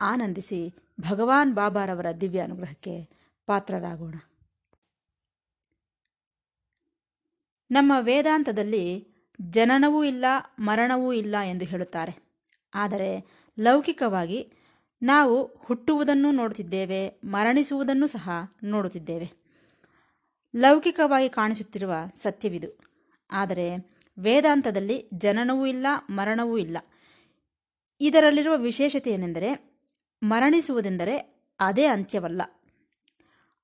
ಆನಂದಿಸಿ ಭಗವಾನ್ ಬಾಬಾರವರ ದಿವ್ಯ ಅನುಗ್ರಹಕ್ಕೆ ಪಾತ್ರರಾಗೋಣ. ನಮ್ಮ ವೇದಾಂತದಲ್ಲಿ ಜನನವೂ ಇಲ್ಲ, ಮರಣವೂ ಇಲ್ಲ ಎಂದು ಹೇಳುತ್ತಾರೆ. ಆದರೆ ಲೌಕಿಕವಾಗಿ ನಾವು ಹುಟ್ಟುವುದನ್ನು ನೋಡುತ್ತಿದ್ದೇವೆ, ಮರಣಿಸುವುದನ್ನು ಸಹ ನೋಡುತ್ತಿದ್ದೇವೆ. ಲೌಕಿಕವಾಗಿ ಕಾಣಿಸುತ್ತಿರುವ ಸತ್ಯವಿದು. ಆದರೆ ವೇದಾಂತದಲ್ಲಿ ಜನನವೂ ಇಲ್ಲ, ಮರಣವೂ ಇಲ್ಲ. ಇದರಲ್ಲಿರುವ ವಿಶೇಷತೆ ಏನೆಂದರೆ ಮರಣಿಸುವುದೆಂದರೆ ಅದೇ ಅಂತ್ಯವಲ್ಲ.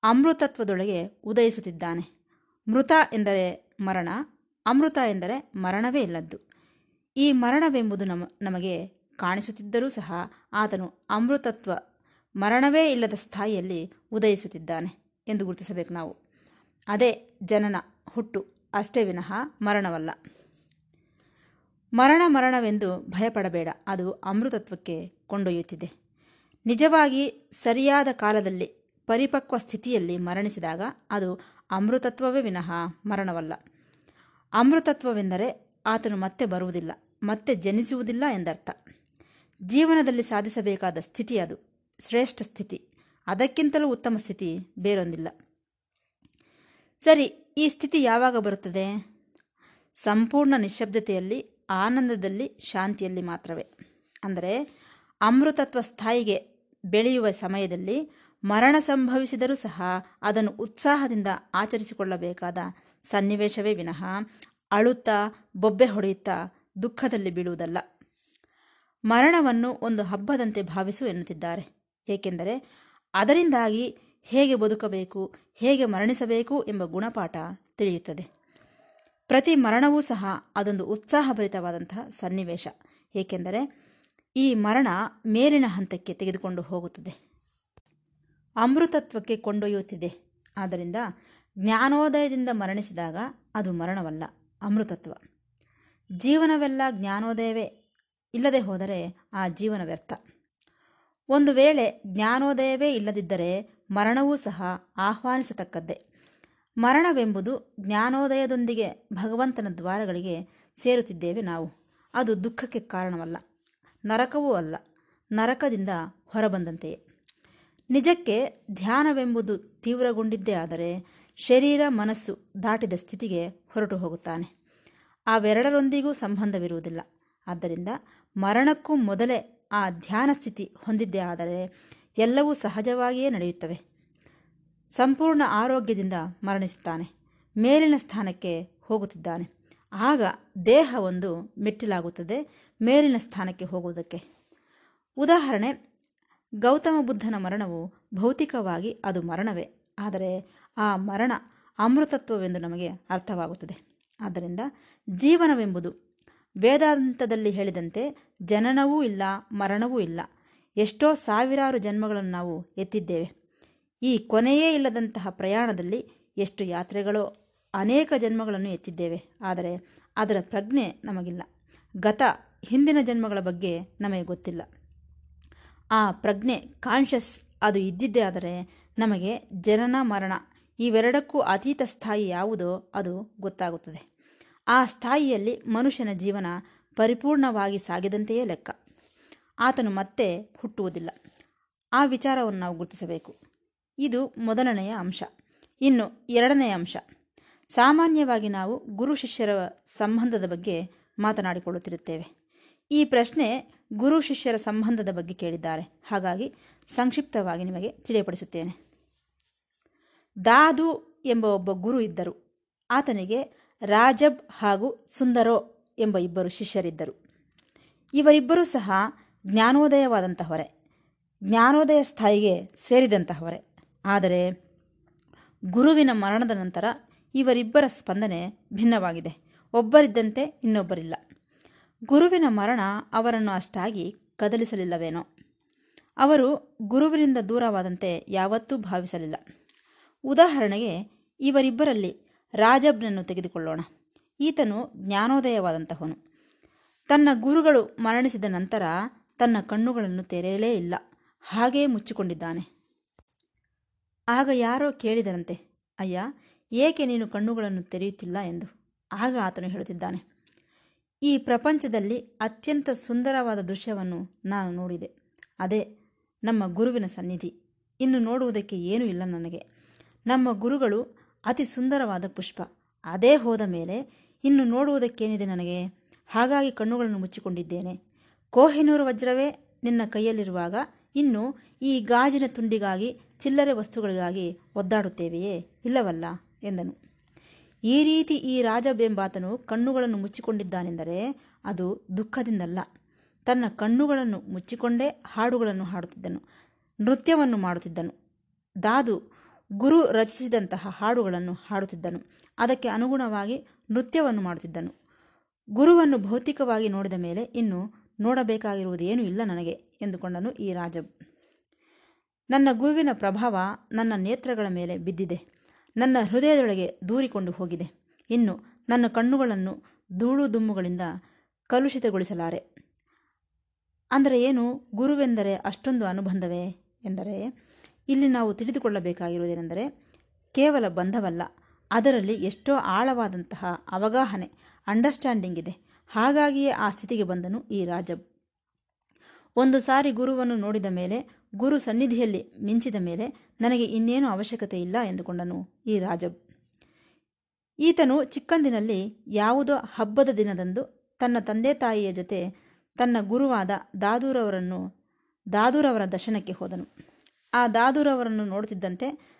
ಅಮೃತತ್ವದೊಳಗೆ ಉದಯಿಸುತ್ತಿದ್ದಾನೆ. ಮೃತ ಎಂದರೆ ಮರಣ, ಅಮೃತ ಎಂದರೆ ಮರಣವೇ ಇಲ್ಲದ್ದು. ಈ ಮರಣವೆಂಬುದು ನಮ, ನಮಗೆ ಕಾಣಿಸುತ್ತಿದ್ದರೂ ಸಹ ಆತನು ಅಮೃತತ್ವ, ಮರಣವೇ ಇಲ್ಲದ ಸ್ಥಾಯಿಯಲ್ಲಿ ಉದಯಿಸುತ್ತಿದ್ದಾನೆ ಎಂದು ಗುರುತಿಸಬೇಕು ನಾವು. ಅದೇ ಜನನ, ಹುಟ್ಟು, ಅಷ್ಟೇ ವಿನಃ ಮರಣವಲ್ಲ. ಮರಣ ಮರಣವೆಂದು ಭಯಪಡಬೇಡ, ಅದು ಅಮೃತತ್ವಕ್ಕೆ ಕೊಂಡೊಯ್ಯುತ್ತಿದೆ. ನಿಜವಾಗಿ ಸರಿಯಾದ ಕಾಲದಲ್ಲಿ ಪರಿಪಕ್ವ ಸ್ಥಿತಿಯಲ್ಲಿ ಮರಣಿಸಿದಾಗ ಅದು ಅಮೃತತ್ವವೇ ವಿನಃ ಮರಣವಲ್ಲ. ಅಮೃತತ್ವವೆಂದರೆ ಆತನು ಮತ್ತೆ ಬರುವುದಿಲ್ಲ, ಮತ್ತೆ ಜನಿಸುವುದಿಲ್ಲ ಎಂದರ್ಥ. ಜೀವನದಲ್ಲಿ ಸಾಧಿಸಬೇಕಾದ ಸ್ಥಿತಿ ಅದು, ಶ್ರೇಷ್ಠ ಸ್ಥಿತಿ. ಅದಕ್ಕಿಂತಲೂ ಉತ್ತಮ ಸ್ಥಿತಿ ಬೇರೊಂದಿಲ್ಲ. ಸರಿ, ಈ ಸ್ಥಿತಿ ಯಾವಾಗ ಬರುತ್ತದೆ? ಸಂಪೂರ್ಣ ನಿಶಬ್ದತೆಯಲ್ಲಿ ಆನಂದದಲ್ಲಿ, ಶಾಂತಿಯಲ್ಲಿ ಮಾತ್ರವೇ. ಅಂದರೆ ಅಮೃತತ್ವ ಸ್ಥಾಯಿಗೆ ಬೆಳೆಯುವ ಸಮಯದಲ್ಲಿ ಮರಣ ಸಂಭವಿಸಿದರೂ ಸಹ ಅದನ್ನು ಉತ್ಸಾಹದಿಂದ ಆಚರಿಸಿಕೊಳ್ಳಬೇಕಾದ ಸನ್ನಿವೇಶವೇ ವಿನಃ ಅಳುತ್ತಾ ಬೊಬ್ಬೆ ಹೊಡೆಯುತ್ತಾ ದುಃಖದಲ್ಲಿ ಬೀಳುವುದಲ್ಲ. ಮರಣವನ್ನು ಒಂದು ಹಬ್ಬದಂತೆ ಭಾವಿಸು ಎನ್ನುತ್ತಿದ್ದಾರೆ. ಏಕೆಂದರೆ ಅದರಿಂದಾಗಿ ಹೇಗೆ ಬದುಕಬೇಕು, ಹೇಗೆ ಮರಣಿಸಬೇಕು ಎಂಬ ಗುಣಪಾಠ ತಿಳಿಯುತ್ತದೆ. ಪ್ರತಿ ಮರಣವೂ ಸಹ ಅದೊಂದು ಉತ್ಸಾಹಭರಿತವಾದಂತಹ ಸನ್ನಿವೇಶ. ಏಕೆಂದರೆ ಈ ಮರಣ ಮೇಲಿನ ಹಂತಕ್ಕೆ ತೆಗೆದುಕೊಂಡು ಹೋಗುತ್ತದೆ. ಅಮೃತತ್ವಕ್ಕೆ ಕೊಂಡೊಯ್ಯುತ್ತಿದೆ. ಆದ್ದರಿಂದ ಜ್ಞಾನೋದಯದಿಂದ ಮರಣಿಸಿದಾಗ ಅದು ಮರಣವಲ್ಲ, ಅಮೃತತ್ವ. ಜೀವನವೆಲ್ಲ ಜ್ಞಾನೋದಯವೇ. ಇಲ್ಲದೆ ಹೋದರೆ ಆ ಜೀವನ ವ್ಯರ್ಥ. ಒಂದು ವೇಳೆ ಜ್ಞಾನೋದಯವೇ ಇಲ್ಲದಿದ್ದರೆ ಮರಣವೂ ಸಹ ಆಹ್ವಾನಿಸತಕ್ಕದ್ದೇ. ಮರಣವೆಂಬುದು ಜ್ಞಾನೋದಯದೊಂದಿಗೆ ಭಗವಂತನ ದ್ವಾರಗಳಿಗೆ ಸೇರುತ್ತಿದ್ದೇವೆ ನಾವು. ಅದು ದುಃಖಕ್ಕೆ ಕಾರಣವಲ್ಲ. ನರಕವೂ ಅಲ್ಲ, ನರಕದಿಂದ ಹೊರಬಂದಂತೆಯೇ. ನಿಜಕ್ಕೆ ಧ್ಯಾನವೆಂಬುದು ತೀವ್ರಗೊಂಡಿದ್ದೇ ಆದರೆ ಶರೀರ ಮನಸ್ಸು ದಾಟಿದ ಸ್ಥಿತಿಗೆ ಹೊರಟು ಹೋಗುತ್ತಾನೆ. ಅವೆರಡರೊಂದಿಗೂ ಸಂಬಂಧವಿರುವುದಿಲ್ಲ. ಆದ್ದರಿಂದ ಮರಣಕ್ಕೂ ಮೊದಲೇ ಆ ಧ್ಯಾನ ಸ್ಥಿತಿ ಹೊಂದಿದ್ದೇ ಆದರೆ ಎಲ್ಲವೂ ಸಹಜವಾಗಿಯೇ ನಡೆಯುತ್ತವೆ. ಸಂಪೂರ್ಣ ಆರೋಗ್ಯದಿಂದ ಮರಣಿಸುತ್ತಾನೆ, ಮೇಲಿನ ಸ್ಥಾನಕ್ಕೆ ಹೋಗುತ್ತಿದ್ದಾನೆ. ಆಗ ದೇಹ ಒಂದು ಮೆಟ್ಟಿಲಾಗುತ್ತದೆ ಮೇಲಿನ ಸ್ಥಾನಕ್ಕೆ ಹೋಗುವುದಕ್ಕೆ. ಉದಾಹರಣೆ, ಗೌತಮ ಬುದ್ಧನ ಮರಣವು ಭೌತಿಕವಾಗಿ ಅದು ಮರಣವೇ, ಆದರೆ ಆ ಮರಣ ಅಮೃತತ್ವವೆಂದು ನಮಗೆ ಅರ್ಥವಾಗುತ್ತದೆ. ಆದ್ದರಿಂದ ಜೀವನವೆಂಬುದು ವೇದಾಂತದಲ್ಲಿ ಹೇಳಿದಂತೆ ಜನನವೂ ಇಲ್ಲ, ಮರಣವೂ ಇಲ್ಲ. ಎಷ್ಟೋ ಸಾವಿರಾರು ಜನ್ಮಗಳನ್ನು ನಾವು ಎತ್ತಿದ್ದೇವೆ. ಈ ಕೊನೆಯೇ ಇಲ್ಲದಂತಹ ಪ್ರಯಾಣದಲ್ಲಿ ಎಷ್ಟು ಯಾತ್ರೆಗಳೋ ಅನೇಕ ಜನ್ಮಗಳನ್ನು ಎತ್ತಿದ್ದೇವೆ, ಆದರೆ ಅದರ ಪ್ರಜ್ಞೆ ನಮಗಿಲ್ಲ. ಗತ ಹಿಂದಿನ ಜನ್ಮಗಳ ಬಗ್ಗೆ ನಮಗೆ ಗೊತ್ತಿಲ್ಲ. ಆ ಪ್ರಜ್ಞೆ ಕಾನ್ಷಸ್ ಅದು ಇದ್ದಿದ್ದೇ ಆದರೆ ನಮಗೆ ಜನನ, ಮರಣ ಇವೆರಡಕ್ಕೂ ಅತೀತ ಸ್ಥಾಯಿ ಯಾವುದೋ ಅದು ಗೊತ್ತಾಗುತ್ತದೆ. ಆ ಸ್ಥಾಯಿಯಲ್ಲಿ ಮನುಷ್ಯನ ಜೀವನ ಪರಿಪೂರ್ಣವಾಗಿ ಸಾಗಿದಂತೆಯೇ ಲೆಕ್ಕ. ಆತನು ಮತ್ತೆ ಹುಟ್ಟುವುದಿಲ್ಲ. ಆ ವಿಚಾರವನ್ನು ನಾವು ಗುರುತಿಸಬೇಕು. ಇದು ಮೊದಲನೆಯ ಅಂಶ. ಇನ್ನು ಎರಡನೆಯ ಅಂಶ. ಸಾಮಾನ್ಯವಾಗಿ ನಾವು ಗುರು ಶಿಷ್ಯರ ಸಂಬಂಧದ ಬಗ್ಗೆ ಮಾತನಾಡಿಕೊಳ್ಳುತ್ತಿರುತ್ತೇವೆ. ಈ ಪ್ರಶ್ನೆ ಗುರು ಶಿಷ್ಯರ ಸಂಬಂಧದ ಬಗ್ಗೆ ಕೇಳಿದ್ದಾರೆ. ಹಾಗಾಗಿ ಸಂಕ್ಷಿಪ್ತವಾಗಿ ನಿಮಗೆ ತಿಳಿಯಪಡಿಸುತ್ತೇನೆ. ದಾದು ಎಂಬ ಒಬ್ಬ ಗುರು ಇದ್ದರು. ಆತನಿಗೆ ರಾಜಬ್ ಹಾಗೂ ಸುಂದರೋ ಎಂಬ ಇಬ್ಬರು ಶಿಷ್ಯರಿದ್ದರು. ಇವರಿಬ್ಬರೂ ಸಹ ಜ್ಞಾನೋದಯವಾದಂತಹವರೇ. ಜ್ಞಾನೋದಯ ಸ್ಥಾಯಿಗೆ ಸೇರಿದಂತಹವರೆ. ಆದರೆ ಗುರುವಿನ ಮರಣದ ನಂತರ ಇವರಿಬ್ಬರ ಸ್ಪಂದನೆ ಭಿನ್ನವಾಗಿದೆ. ಒಬ್ಬರಿದ್ದಂತೆ ಇನ್ನೊಬ್ಬರಿಲ್ಲ. ಗುರುವಿನ ಮರಣ ಅವರನ್ನು ಅಷ್ಟಾಗಿ ಕದಲಿಸಲಿಲ್ಲವೇನೋ. ಅವರು ಗುರುವಿನಿಂದ ದೂರವಾದಂತೆ ಯಾವತ್ತೂ ಭಾವಿಸಲಿಲ್ಲ. ಉದಾಹರಣೆಗೆ, ಇವರಿಬ್ಬರಲ್ಲಿ ರಾಜಬ್ನನ್ನು ತೆಗೆದುಕೊಳ್ಳೋಣ. ಈತನು ಜ್ಞಾನೋದಯವಾದಂತಹವನು. ತನ್ನ ಗುರುಗಳು ಮರಣಿಸಿದ ನಂತರ ತನ್ನ ಕಣ್ಣುಗಳನ್ನು ತೆರೆಯಲೇ ಇಲ್ಲ. ಹಾಗೇ ಮುಚ್ಚಿಕೊಂಡಿದ್ದಾನೆ. ಆಗ ಯಾರೋ ಕೇಳಿದರಂತೆ, ಅಯ್ಯ, ಏಕೆ ನೀನು ಕಣ್ಣುಗಳನ್ನು ತೆರೆಯುತ್ತಿಲ್ಲ? ಎಂದು. ಆಗ ಆತನು ಹೇಳುತ್ತಿದ್ದಾನೆ ಈ ಪ್ರಪಂಚದಲ್ಲಿ ಅತ್ಯಂತ ಸುಂದರವಾದ ದೃಶ್ಯವನ್ನು ನಾನು ನೋಡಿದೆ. ಅದೇ ನಮ್ಮ ಗುರುವಿನ ಸನ್ನಿಧಿ. ಇನ್ನು ನೋಡುವುದಕ್ಕೆ ಏನೂ ಇಲ್ಲ ನನಗೆ. ನಮ್ಮ ಗುರುಗಳು ಅತಿ ಸುಂದರವಾದ ಪುಷ್ಪ. ಅದೇ ಹೋದ ಮೇಲೆ ಇನ್ನು ನೋಡುವುದಕ್ಕೇನಿದೆ ನನಗೆ? ಹಾಗಾಗಿ ಕಣ್ಣುಗಳನ್ನು ಮುಚ್ಚಿಕೊಂಡಿದ್ದೇನೆ. ಕೋಹಿನೂರು ವಜ್ರವೇ ನಿನ್ನ ಕೈಯಲ್ಲಿರುವಾಗ ಇನ್ನು ಈ ಗಾಜಿನ ತುಂಡಿಗಾಗಿ ಚಿಲ್ಲರೆ ವಸ್ತುಗಳಿಗಾಗಿ ಒದ್ದಾಡುತ್ತೇವೆಯೇ? ಇಲ್ಲವಲ್ಲ, ಎಂದನು. ಈ ರೀತಿ ಈ ರಾಜಬೆಂಬಾತನು ಕಣ್ಣುಗಳನ್ನು ಮುಚ್ಚಿಕೊಂಡಿದ್ದಾನೆಂದರೆ ಅದು ದುಃಖದಿಂದಲ್ಲ. ತನ್ನ ಕಣ್ಣುಗಳನ್ನು ಮುಚ್ಚಿಕೊಂಡೇ ಹಾಡುಗಳನ್ನು ಹಾಡುತ್ತಿದ್ದನು, ನೃತ್ಯವನ್ನು ಮಾಡುತ್ತಿದ್ದನು. ದಾದು ಗುರು ರಚಿಸಿದಂತಹ ಹಾಡುಗಳನ್ನು ಹಾಡುತ್ತಿದ್ದನು. ಅದಕ್ಕೆ ಅನುಗುಣವಾಗಿ ನೃತ್ಯವನ್ನು ಮಾಡುತ್ತಿದ್ದನು. ಗುರುವನ್ನು ಭೌತಿಕವಾಗಿ ನೋಡಿದ ಮೇಲೆ ಇನ್ನು ನೋಡಬೇಕಾಗಿರುವುದೇನೂ ಇಲ್ಲ ನನಗೆ ಎಂದುಕೊಂಡನು ಈ ರಾಜಬ್ ನನ್ನ ಗುರುವಿನ ಪ್ರಭಾವ ನನ್ನ ನೇತ್ರಗಳ ಮೇಲೆ ಬಿದ್ದಿದೆ. ನನ್ನ ಹೃದಯದೊಳಗೆ ದೂರಿಕೊಂಡು ಹೋಗಿದೆ. ಇನ್ನು ನನ್ನ ಕಣ್ಣುಗಳನ್ನು ಧೂಳು ದುಮ್ಮುಗಳಿಂದ ಕಲುಷಿತಗೊಳಿಸಲಾರೆ. ಅಂದರೆ ಏನು? ಗುರುವೆಂದರೆ ಅಷ್ಟೊಂದು ಅನುಬಂಧವೇ? ಎಂದರೆ, ಇಲ್ಲಿ ನಾವು ತಿಳಿದುಕೊಳ್ಳಬೇಕಾಗಿರುವುದೇನೆಂದರೆ, ಕೇವಲ ಬಂಧವಲ್ಲ. ಅದರಲ್ಲಿ ಎಷ್ಟೋ ಆಳವಾದಂತಹ ಅವಗಾಹನೆ ಅಂಡರ್ಸ್ಟ್ಯಾಂಡಿಂಗ್ ಇದೆ. ಹಾಗಾಗಿಯೇ ಆ ಸ್ಥಿತಿಗೆ ಬಂದನು ಈ ರಾಜಬ್. ಒಂದು ಸಾರಿ ಗುರುವನ್ನು ನೋಡಿದ ಮೇಲೆ, ಗುರು ಸನ್ನಿಧಿಯಲ್ಲಿ ಮಿಂಚಿದ ಮೇಲೆ ನನಗೆ ಇನ್ನೇನು ಅವಶ್ಯಕತೆ ಇಲ್ಲ ಎಂದುಕೊಂಡನು ಈ ರಾಜಬ್ ಈತನು ಚಿಕ್ಕಂದಿನಲ್ಲಿ ಯಾವುದೋ ಹಬ್ಬದ ದಿನದಂದು ತನ್ನ ತಂದೆ ತಾಯಿಯ ಜೊತೆ ತನ್ನ ಗುರುವಾದ ದಾದೂರವರನ್ನು, ದಾದೂರವರ ದರ್ಶನಕ್ಕೆ ಹೋದನು. ಆ ದಾದೂರವರನ್ನು ನೋಡುತ್ತಿದ್ದಂತೆ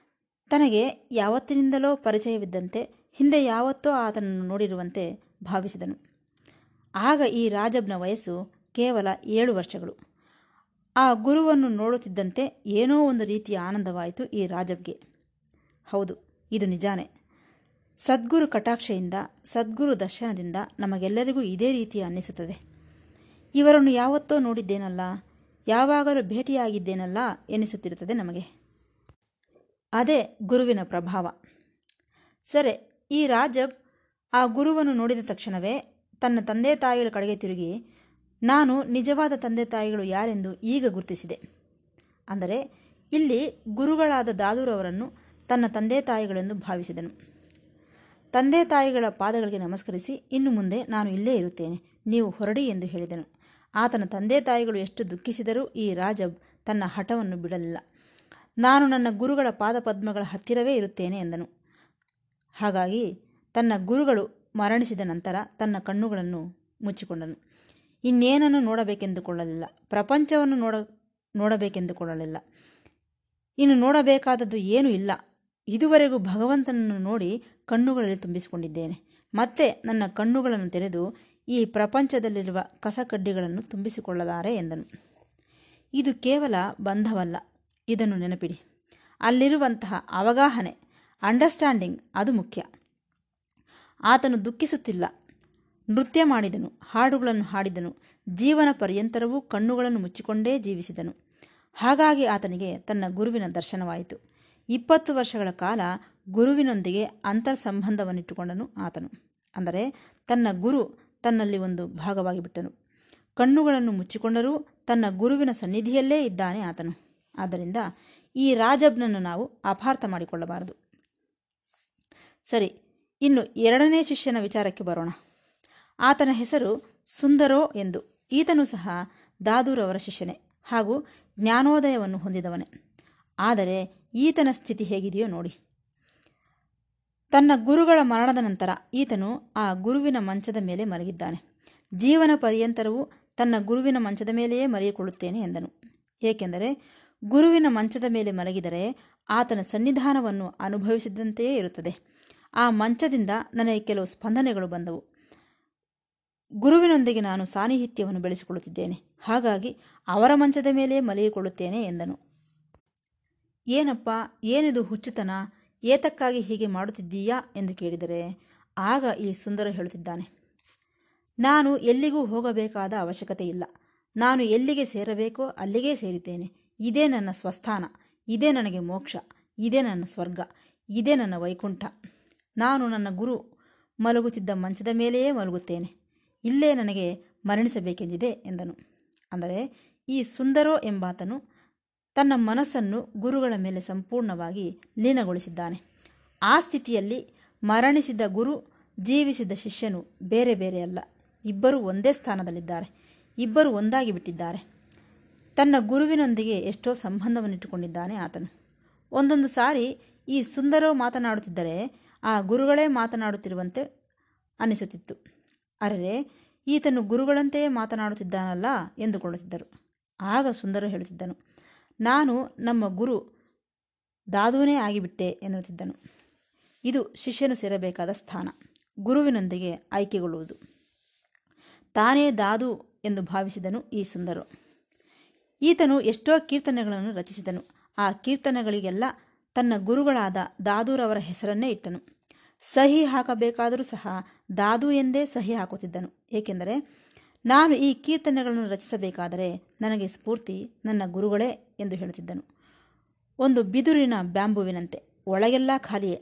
ತನಗೆ ಯಾವತ್ತಿನಿಂದಲೋ ಪರಿಚಯವಿದ್ದಂತೆ ಹಿಂದೆ ಯಾವತ್ತೋ ಆತನನ್ನು ನೋಡಿರುವಂತೆ ಭಾವಿಸಿದನು. ಆಗ ಈ ರಾಜಬ್ನ ವಯಸ್ಸು ಕೇವಲ ಏಳು ವರ್ಷಗಳು. ಆ ಗುರುವನ್ನು ನೋಡುತ್ತಿದ್ದಂತೆ ಏನೋ ಒಂದು ರೀತಿಯ ಆನಂದವಾಯಿತು ಈ ರಾಜಬ್ಗೆ ಹೌದು, ಇದು ನಿಜಾನೇ. ಸದ್ಗುರು ಕಟಾಕ್ಷೆಯಿಂದ, ಸದ್ಗುರು ದರ್ಶನದಿಂದ ನಮಗೆಲ್ಲರಿಗೂ ಇದೇ ರೀತಿ ಅನ್ನಿಸುತ್ತದೆ. ಇವರನ್ನು ಯಾವತ್ತೋ ನೋಡಿದ್ದೇನಲ್ಲ, ಯಾವಾಗಲೂ ಭೇಟಿಯಾಗಿದ್ದೇನಲ್ಲ ಎನಿಸುತ್ತಿರುತ್ತದೆ ನಮಗೆ. ಅದೇ ಗುರುವಿನ ಪ್ರಭಾವ. ಸರಿ, ಈ ರಾಜಬ್ ಆ ಗುರುವನ್ನು ನೋಡಿದ ತಕ್ಷಣವೇ ತನ್ನ ತಂದೆ ತಾಯಿಗಳ ಕಡೆಗೆ ತಿರುಗಿ ನಾನು ನಿಜವಾದ ತಂದೆ ತಾಯಿಗಳು ಯಾರೆಂದು ಈಗ ಗುರುತಿಸಿದೆ. ಅಂದರೆ, ಇಲ್ಲಿ ಗುರುಗಳಾದ ದಾದೂರವರನ್ನು ತನ್ನ ತಂದೆ ತಾಯಿಗಳೆಂದು ಭಾವಿಸಿದನು. ತಂದೆ ತಾಯಿಗಳ ಪಾದಗಳಿಗೆ ನಮಸ್ಕರಿಸಿ, ಇನ್ನು ಮುಂದೆ ನಾನು ಇಲ್ಲೇ ಇರುತ್ತೇನೆ, ನೀವು ಹೊರಡಿ ಎಂದು ಹೇಳಿದನು. ಆತನ ತಂದೆ ತಾಯಿಗಳು ಎಷ್ಟು ದುಃಖಿಸಿದರೂ ಈ ರಾಜಬ್ ತನ್ನ ಹಠವನ್ನು ಬಿಡಲಿಲ್ಲ. ನಾನು ನನ್ನ ಗುರುಗಳ ಪಾದಪದ್ಮಗಳ ಹತ್ತಿರವೇ ಇರುತ್ತೇನೆ ಎಂದನು. ಹಾಗಾಗಿ ತನ್ನ ಗುರುಗಳು ಮರಣಿಸಿದ ನಂತರ ತನ್ನ ಕಣ್ಣುಗಳನ್ನು ಮುಚ್ಚಿಕೊಂಡನು. ಇನ್ನೇನನ್ನು ನೋಡಬೇಕೆಂದುಕೊಳ್ಳಲಿಲ್ಲ. ಪ್ರಪಂಚವನ್ನು ನೋಡ, ನೋಡಬೇಕೆಂದುಕೊಳ್ಳಲಿಲ್ಲ. ಇನ್ನು ನೋಡಬೇಕಾದದ್ದು ಏನೂ ಇಲ್ಲ. ಇದುವರೆಗೂ ಭಗವಂತನನ್ನು ನೋಡಿ ಕಣ್ಣುಗಳಲ್ಲಿ ತುಂಬಿಸಿಕೊಂಡಿದ್ದೇನೆ. ಮತ್ತೆ ನನ್ನ ಕಣ್ಣುಗಳನ್ನು ತೆರೆದು ಈ ಪ್ರಪಂಚದಲ್ಲಿರುವ ಕಸಕಡ್ಡಿಗಳನ್ನು ತುಂಬಿಸಿಕೊಳ್ಳಲಾರೆ ಎಂದನು. ಇದು ಕೇವಲ ಬಂಧವಲ್ಲ. ಇದನ್ನು ನೆನಪಿಡಿ. ಅಲ್ಲಿರುವಂತಹ ಅವಗಾಹನೆ ಅಂಡರ್ಸ್ಟ್ಯಾಂಡಿಂಗ್ ಅದು ಮುಖ್ಯ. ಆತನು ದುಃಖಿಸುತ್ತಿಲ್ಲ. ನೃತ್ಯ ಮಾಡಿದನು, ಹಾಡುಗಳನ್ನು ಹಾಡಿದನು, ಜೀವನ ಪರ್ಯಂತರವೂ ಕಣ್ಣುಗಳನ್ನು ಮುಚ್ಚಿಕೊಂಡೇ ಜೀವಿಸಿದನು. ಹಾಗಾಗಿ ಆತನಿಗೆ ತನ್ನ ಗುರುವಿನ ದರ್ಶನವಾಯಿತು. ಇಪ್ಪತ್ತು ವರ್ಷಗಳ ಕಾಲ ಗುರುವಿನೊಂದಿಗೆ ಅಂತರ್ ಸಂಬಂಧವನ್ನಿಟ್ಟುಕೊಂಡನು ಆತನು. ಅಂದರೆ, ತನ್ನ ಗುರು ತನ್ನಲ್ಲಿ ಒಂದು ಭಾಗವಾಗಿ ಬಿಟ್ಟನು. ಕಣ್ಣುಗಳನ್ನು ಮುಚ್ಚಿಕೊಂಡರೂ ತನ್ನ ಗುರುವಿನ ಸನ್ನಿಧಿಯಲ್ಲೇ ಇದ್ದಾನೆ ಆತನು. ಆದ್ದರಿಂದ ಈ ರಾಜಬ್ನನ್ನು ನಾವು ಅಪಾರ್ಥ ಮಾಡಿಕೊಳ್ಳಬಾರದು. ಸರಿ, ಇನ್ನು ಎರಡನೇ ಶಿಷ್ಯನ ವಿಚಾರಕ್ಕೆ ಬರೋಣ. ಆತನ ಹೆಸರು ಸುಂದರೋ ಎಂದು. ಈತನು ಸಹ ದಾದೂರವರ ಶಿಷ್ಯನೇ ಹಾಗೂ ಜ್ಞಾನೋದಯವನ್ನು ಹೊಂದಿದವನೇ. ಆದರೆ ಈತನ ಸ್ಥಿತಿ ಹೇಗಿದೆಯೋ ನೋಡಿ. ತನ್ನ ಗುರುಗಳ ಮರಣದ ನಂತರ ಈತನು ಆ ಗುರುವಿನ ಮಂಚದ ಮೇಲೆ ಮಲಗಿದ್ದಾನೆ. ಜೀವನ ಪರ್ಯಂತರವೂ ತನ್ನ ಗುರುವಿನ ಮಂಚದ ಮೇಲೆಯೇ ಮರೆಯಿಕೊಳ್ಳುತ್ತೇನೆ ಎಂದನು. ಏಕೆಂದರೆ ಗುರುವಿನ ಮಂಚದ ಮೇಲೆ ಮಲಗಿದರೆ ಆತನ ಸನ್ನಿಧಾನವನ್ನು ಅನುಭವಿಸಿದಂತೆಯೇ ಇರುತ್ತದೆ. ಆ ಮಂಚದಿಂದ ನನಗೆ ಕೆಲವು ಸ್ಪಂದನೆಗಳು ಬಂದವು. ಗುರುವಿನೊಂದಿಗೆ ನಾನು ಸಾನ್ನಿಹಿತ್ಯವನ್ನು ಬೆಳೆಸಿಕೊಳ್ಳುತ್ತಿದ್ದೇನೆ. ಹಾಗಾಗಿ ಅವರ ಮಂಚದ ಮೇಲೆ ಮಲಗಿಕೊಳ್ಳುತ್ತೇನೆ ಎಂದನು. ಏನಪ್ಪ, ಏನಿದು ಹುಚ್ಚುತನ? ಏತಕ್ಕಾಗಿ ಹೀಗೆ ಮಾಡುತ್ತಿದ್ದೀಯಾ ಎಂದು ಕೇಳಿದರೆ, ಆಗ ಈ ಸುಂದರ ಹೇಳುತ್ತಿದ್ದಾನೆ. ನಾನು ಎಲ್ಲಿಗೂ ಹೋಗಬೇಕಾದ ಅವಶ್ಯಕತೆ ಇಲ್ಲ. ನಾನು ಎಲ್ಲಿಗೆ ಸೇರಬೇಕೋ ಅಲ್ಲಿಗೇ ಸೇರಿದ್ದೇನೆ. ಇದೇ ನನ್ನ ಸ್ವಸ್ಥಾನ. ಇದೇ ನನಗೆ ಮೋಕ್ಷ. ಇದೇ ನನ್ನ ಸ್ವರ್ಗ. ಇದೇ ನನ್ನ ವೈಕುಂಠ. ನಾನು ನನ್ನ ಗುರು. ಮಲಗುತ್ತಿದ್ದ ಮಂಚದ ಮೇಲೆಯೇ ಮಲಗುತ್ತೇನೆ. ಇಲ್ಲೇ ನನಗೆ ಮರಣಿಸಬೇಕೆಂದಿದೆ ಎಂದನು. ಅಂದರೆ ಈ ಸುಂದರೋ ಎಂಬಾತನು ತನ್ನ ಮನಸ್ಸನ್ನು ಗುರುಗಳ ಮೇಲೆ ಸಂಪೂರ್ಣವಾಗಿ ಲೀನಗೊಳಿಸಿದ್ದಾನೆ. ಆ ಸ್ಥಿತಿಯಲ್ಲಿ ಮರಣಿಸಿದ ಗುರು, ಜೀವಿಸಿದ ಶಿಷ್ಯನು ಬೇರೆ ಬೇರೆಯಲ್ಲ ಇಬ್ಬರು ಒಂದೇ ಸ್ಥಾನದಲ್ಲಿದ್ದಾರೆ. ಇಬ್ಬರು ಒಂದಾಗಿ ಬಿಟ್ಟಿದ್ದಾರೆ. ತನ್ನ ಗುರುವಿನೊಂದಿಗೆ ಎಷ್ಟೋ ಸಂಬಂಧವನ್ನಿಟ್ಟುಕೊಂಡಿದ್ದಾನೆ ಆತನು. ಒಂದೊಂದು ಸಾರಿ ಈ ಸುಂದರೋ ಮಾತನಾಡುತ್ತಿದ್ದರೆ ಆ ಗುರುಗಳೇ ಮಾತನಾಡುತ್ತಿರುವಂತೆ ಅನಿಸುತ್ತಿತ್ತು. ಅರೆ, ಈತನು ಗುರುಗಳಂತೆಯೇ ಮಾತನಾಡುತ್ತಿದ್ದಾನಲ್ಲ ಎಂದುಕೊಳ್ಳುತ್ತಿದ್ದರು. ಆಗ ಸುಂದರು ಹೇಳುತ್ತಿದ್ದನು, ನಾನು ನಮ್ಮ ಗುರು ದಾದೂನೇ ಆಗಿಬಿಟ್ಟೆ ಎನ್ನುತ್ತಿದ್ದನು. ಇದು ಶಿಷ್ಯನು ಸೇರಬೇಕಾದ ಸ್ಥಾನ, ಗುರುವಿನೊಂದಿಗೆ ಆಯ್ಕೆಗೊಳ್ಳುವುದು. ತಾನೇ ದಾದು ಎಂದು ಭಾವಿಸಿದನು ಈ ಸುಂದರು. ಈತನು ಎಷ್ಟೋ ಕೀರ್ತನೆಗಳನ್ನು ರಚಿಸಿದನು, ಆ ಕೀರ್ತನೆಗಳಿಗೆಲ್ಲ ತನ್ನ ಗುರುಗಳಾದ ದಾದೂರವರ ಹೆಸರನ್ನೇ ಇಟ್ಟನು. ಸಹಿ ಹಾಕಬೇಕಾದರೂ ಸಹ ದಾದು ಎಂದೇ ಸಹಿ ಹಾಕುತ್ತಿದ್ದನು. ಏಕೆಂದರೆ ನಾನು ಈ ಕೀರ್ತನೆಗಳನ್ನು ರಚಿಸಬೇಕಾದರೆ ನನಗೆ ಸ್ಫೂರ್ತಿ, ನನ್ನ ಗುರುಗಳೇ ಎಂದು ಹೇಳುತ್ತಿದ್ದನು. ಒಂದು ಬಿದುರಿನ ಬ್ಯಾಂಬುವಿನಂತೆ, ಒಳಗೆಲ್ಲ ಖಾಲಿಯೇ.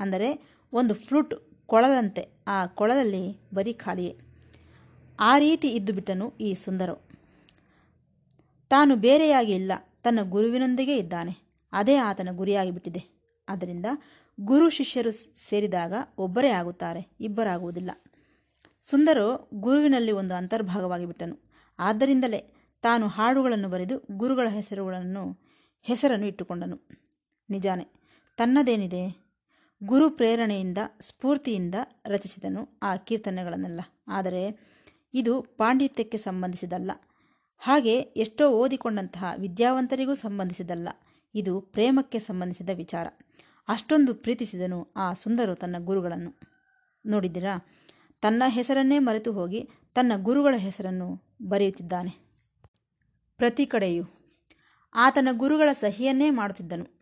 ಅಂದರೆ ಒಂದು ಫ್ಲೂಟ್ ಕೊಳದಂತೆ ಆ ಕೊಳದಲ್ಲಿ ಬರೀ ಖಾಲಿಯೇ. ಆ ರೀತಿ ಇದ್ದು ಬಿಟ್ಟನು ಈ ಸುಂದರು ತಾನು ಬೇರೆಯಾಗಿ ಇಲ್ಲ, ತನ್ನ ಗುರುವಿನೊಂದಿಗೆ ಇದ್ದಾನೆ. ಅದೇ ಆತನ ಗುರಿಯಾಗಿ ಬಿಟ್ಟಿದೆ ಆದ್ದರಿಂದ ಗುರು ಶಿಷ್ಯರು ಸೇರಿದಾಗ ಒಬ್ಬರೇ ಆಗುತ್ತಾರೆ, ಇಬ್ಬರಾಗುವುದಿಲ್ಲ. ಸುಂದರು ಗುರುವಿನಲ್ಲಿ ಒಂದು ಅಂತರ್ಭಾಗವಾಗಿ ಬಿಟ್ಟನು ಆದ್ದರಿಂದಲೇ ತಾನು ಹಾಡುಗಳನ್ನು ಬರೆದು ಗುರುಗಳ ಹೆಸರುಗಳನ್ನು, ಹೆಸರನ್ನು ಇಟ್ಟುಕೊಂಡನು. ನಿಜಾನೆ, ತನ್ನದೇನಿದೆ? ಗುರು ಪ್ರೇರಣೆಯಿಂದ, ಸ್ಫೂರ್ತಿಯಿಂದ ರಚಿಸಿದನು ಆ ಕೀರ್ತನೆಗಳನ್ನೆಲ್ಲ. ಆದರೆ ಇದು ಪಾಂಡಿತ್ಯಕ್ಕೆ ಸಂಬಂಧಿಸಿದಲ್ಲ. ಹಾಗೆ ಎಷ್ಟೋ ಓದಿಕೊಂಡಂತಹ ವಿದ್ಯಾವಂತರಿಗೂ ಸಂಬಂಧಿಸಿದಲ್ಲ. ಇದು ಪ್ರೇಮಕ್ಕೆ ಸಂಬಂಧಿಸಿದ ವಿಚಾರ. ಅಷ್ಟೊಂದು ಪ್ರೀತಿಸಿದನು ಆ ಸುಂದರು ತನ್ನ ಗುರುಗಳನ್ನು. ನೋಡಿದ್ದೀರಾ? ತನ್ನ ಹೆಸರನ್ನೇ ಮರೆತು ಹೋಗಿ ತನ್ನ ಗುರುಗಳ ಹೆಸರನ್ನು ಬರೆಯುತ್ತಿದ್ದಾನೆ. ಪ್ರತಿ ಕಡೆಯೂ ಆತನ ಗುರುಗಳ ಸಹಿಯನ್ನೇ ಮಾಡುತ್ತಿದ್ದನು.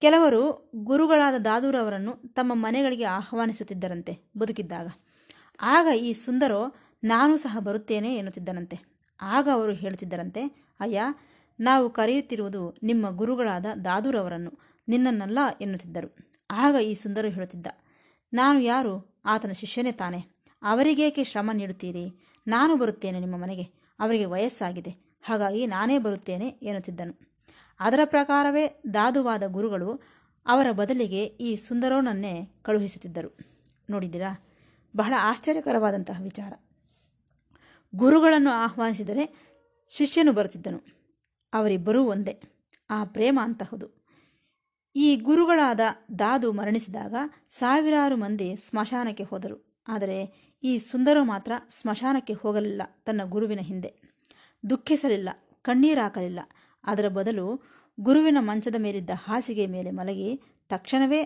ಕೆಲವರು ಗುರುಗಳಾದ ದಾದೂರವರನ್ನು ತಮ್ಮ ಮನೆಗಳಿಗೆ ಆಹ್ವಾನಿಸುತ್ತಿದ್ದರಂತೆ ಬದುಕಿದ್ದಾಗ. ಆಗ ಈ ಸುಂದರೋ, ನಾನು ಸಹ ಬರುತ್ತೇನೆ ಎನ್ನುತ್ತಿದ್ದನಂತೆ. ಆಗ ಅವರು ಹೇಳುತ್ತಿದ್ದರಂತೆ, ಅಯ್ಯ, ನಾವು ಕರೆಯುತ್ತಿರುವುದು ನಿಮ್ಮ ಗುರುಗಳಾದ ದಾದೂರವರನ್ನು ನಿನ್ನನ್ನಲ್ಲ ಎನ್ನುತ್ತಿದ್ದರು. ಆಗ ಈ ಸುಂದರು ಹೇಳುತ್ತಿದ್ದ, ನಾನು ಯಾರು? ಆತನ ಶಿಷ್ಯನೇ ತಾನೆ. ಅವರಿಗೇಕೆ ಶ್ರಮ ನೀಡುತ್ತೀರಿ? ನಾನು ಬರುತ್ತೇನೆ ನಿಮ್ಮ ಮನೆಗೆ. ಅವರಿಗೆ ವಯಸ್ಸಾಗಿದೆ. ಹಾಗಾಗಿ ನಾನೇ ಬರುತ್ತೇನೆ, ಎನ್ನುತ್ತಿದ್ದನು. ಅದರ ಪ್ರಕಾರವೇ ದಾದುವಾದ ಗುರುಗಳು ಅವರ ಬದಲಿಗೆ ಈ ಸುಂದರೋನನ್ನೇ ಕಳುಹಿಸುತ್ತಿದ್ದರು. ನೋಡಿದ್ದೀರಾ? ಬಹಳ ಆಶ್ಚರ್ಯಕರವಾದಂತಹ ವಿಚಾರ. ಗುರುಗಳನ್ನು ಆಹ್ವಾನಿಸಿದರೆ ಶಿಷ್ಯನು ಬರುತ್ತಿದ್ದನು. ಅವರಿಬ್ಬರೂ ಒಂದೇ. ಆ ಪ್ರೇಮ ಅಂತಹುದು. ಈ ಗುರುಗಳಾದ ದಾದು ಮರಣಿಸಿದಾಗ ಸಾವಿರಾರು ಮಂದಿ ಸ್ಮಶಾನಕ್ಕೆ ಹೋದರು. ಆದರೆ ಈ ಸುಂದರ ಮಾತ್ರ ಸ್ಮಶಾನಕ್ಕೆ ಹೋಗಲಿಲ್ಲ, ತನ್ನ ಗುರುವಿನ ಹಿಂದೆ. ದುಃಖಿಸಲಿಲ್ಲ ಕಣ್ಣೀರಾಕಲಿಲ್ಲ ಅದರ ಬದಲು ಗುರುವಿನ ಮಂಚದ ಮೇಲಿದ್ದ ಹಾಸಿಗೆ ಮೇಲೆ ಮಲಗಿ ತಕ್ಷಣವೇ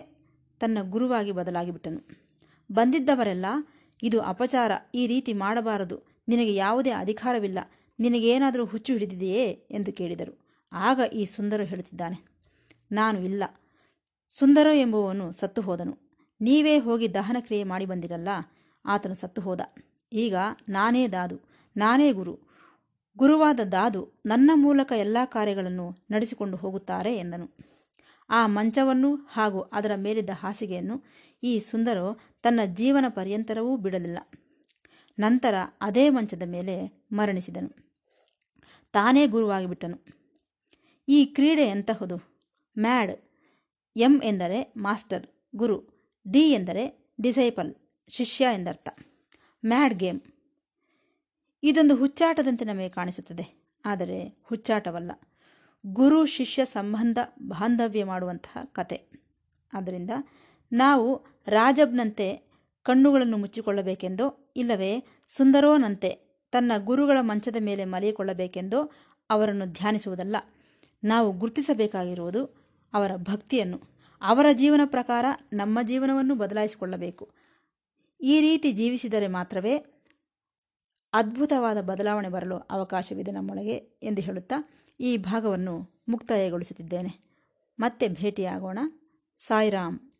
ತನ್ನ ಗುರುವಾಗಿ ಬದಲಾಗಿಬಿಟ್ಟನು. ಬಂದಿದ್ದವರೆಲ್ಲ, ಇದು ಅಪಚಾರ, ಈ ರೀತಿ ಮಾಡಬಾರದು, ನಿನಗೆ ಯಾವುದೇ ಅಧಿಕಾರವಿಲ್ಲ, ನಿನಗೇನಾದರೂ ಹುಚ್ಚು ಹಿಡಿದಿದೆಯೇ ಎಂದು ಕೇಳಿದರು. ಆಗ ಈ ಸುಂದರ ಹೇಳುತ್ತಿದ್ದಾನೆ, ನಾನು ಇಲ್ಲ ಸುಂದರ ಎಂಬುವನು ಸತ್ತು ಹೋದನು. ನೀವೇ ಹೋಗಿ ದಹನ ಕ್ರಿಯೆ ಮಾಡಿ ಬಂದಿರಲ್ಲ, ಆತನು ಸತ್ತು ಹೋದ. ಈಗ ನಾನೇ ದಾದು, ನಾನೇ ಗುರು. ಗುರುವಾದ ದಾದು ನನ್ನ ಮೂಲಕ ಎಲ್ಲ ಕಾರ್ಯಗಳನ್ನು ನಡೆಸಿಕೊಂಡು ಹೋಗುತ್ತಾರೆ ಎಂದನು. ಆ ಮಂಚವನ್ನು ಹಾಗೂ ಅದರ ಮೇಲಿದ್ದ ಹಾಸಿಗೆಯನ್ನು ಈ ಸುಂದರೋ ತನ್ನ ಜೀವನ ಪರ್ಯಂತರವೂ ಬಿಡಲಿಲ್ಲ. ನಂತರ ಅದೇ ಮಂಚದ ಮೇಲೆ ಮರಣಿಸಿದನು. ತಾನೇ ಗುರುವಾಗಿಬಿಟ್ಟನು. ಈ ಕ್ರೀಡೆ ಎಂತಹುದು? ಮ್ಯಾಡ್ ಎಂ ಎಂದರೆ ಮಾಸ್ಟರ್, ಗುರು. ಡಿ ಎಂದರೆ ಡಿಸೈಪಲ್, ಶಿಷ್ಯ ಎಂದರ್ಥ. Mad game. ಇದೊಂದು ಹುಚ್ಚಾಟದಂತೆ ನಮಗೆ ಕಾಣಿಸುತ್ತದೆ. ಆದರೆ ಹುಚ್ಚಾಟವಲ್ಲ. ಗುರು, ಶಿಷ್ಯ ಸಂಬಂಧ, ಬಾಂಧವ್ಯ ಮಾಡುವಂತಹ ಕತೆ. ಆದ್ದರಿಂದ ನಾವು ರಾಜಬ್ನಂತೆ ಕಣ್ಣುಗಳನ್ನು ಮುಚ್ಚಿಕೊಳ್ಳಬೇಕೆಂದೋ, ಇಲ್ಲವೇ ಸುಂದರೋನಂತೆ ತನ್ನ ಗುರುಗಳ ಮಂಚದ ಮೇಲೆ ಮಲಿಕೊಳ್ಳಬೇಕೆಂದೋ ಅವರನ್ನು ಧ್ಯಾನಿಸುವುದಲ್ಲ. ನಾವು ಗುರುತಿಸಬೇಕಾಗಿರುವುದು ಅವರ ಭಕ್ತಿಯನ್ನು, ಅವರ ಜೀವನ ಪ್ರಕಾರ ನಮ್ಮ ಜೀವನವನ್ನು ಬದಲಾಯಿಸಿಕೊಳ್ಳಬೇಕು. ಈ ರೀತಿ ಜೀವಿಸಿದರೆ ಮಾತ್ರವೇ ಅದ್ಭುತವಾದ ಬದಲಾವಣೆ ಬರಲು ಅವಕಾಶವಿದೆ ನಮ್ಮೊಳಗೆ ಎಂದು ಹೇಳುತ್ತಾ ಈ ಭಾಗವನ್ನು ಮುಕ್ತಾಯಗೊಳಿಸುತ್ತಿದ್ದೇನೆ. ಮತ್ತೆ ಭೇಟಿಯಾಗೋಣ. ಸಾಯಿರಾಮ್.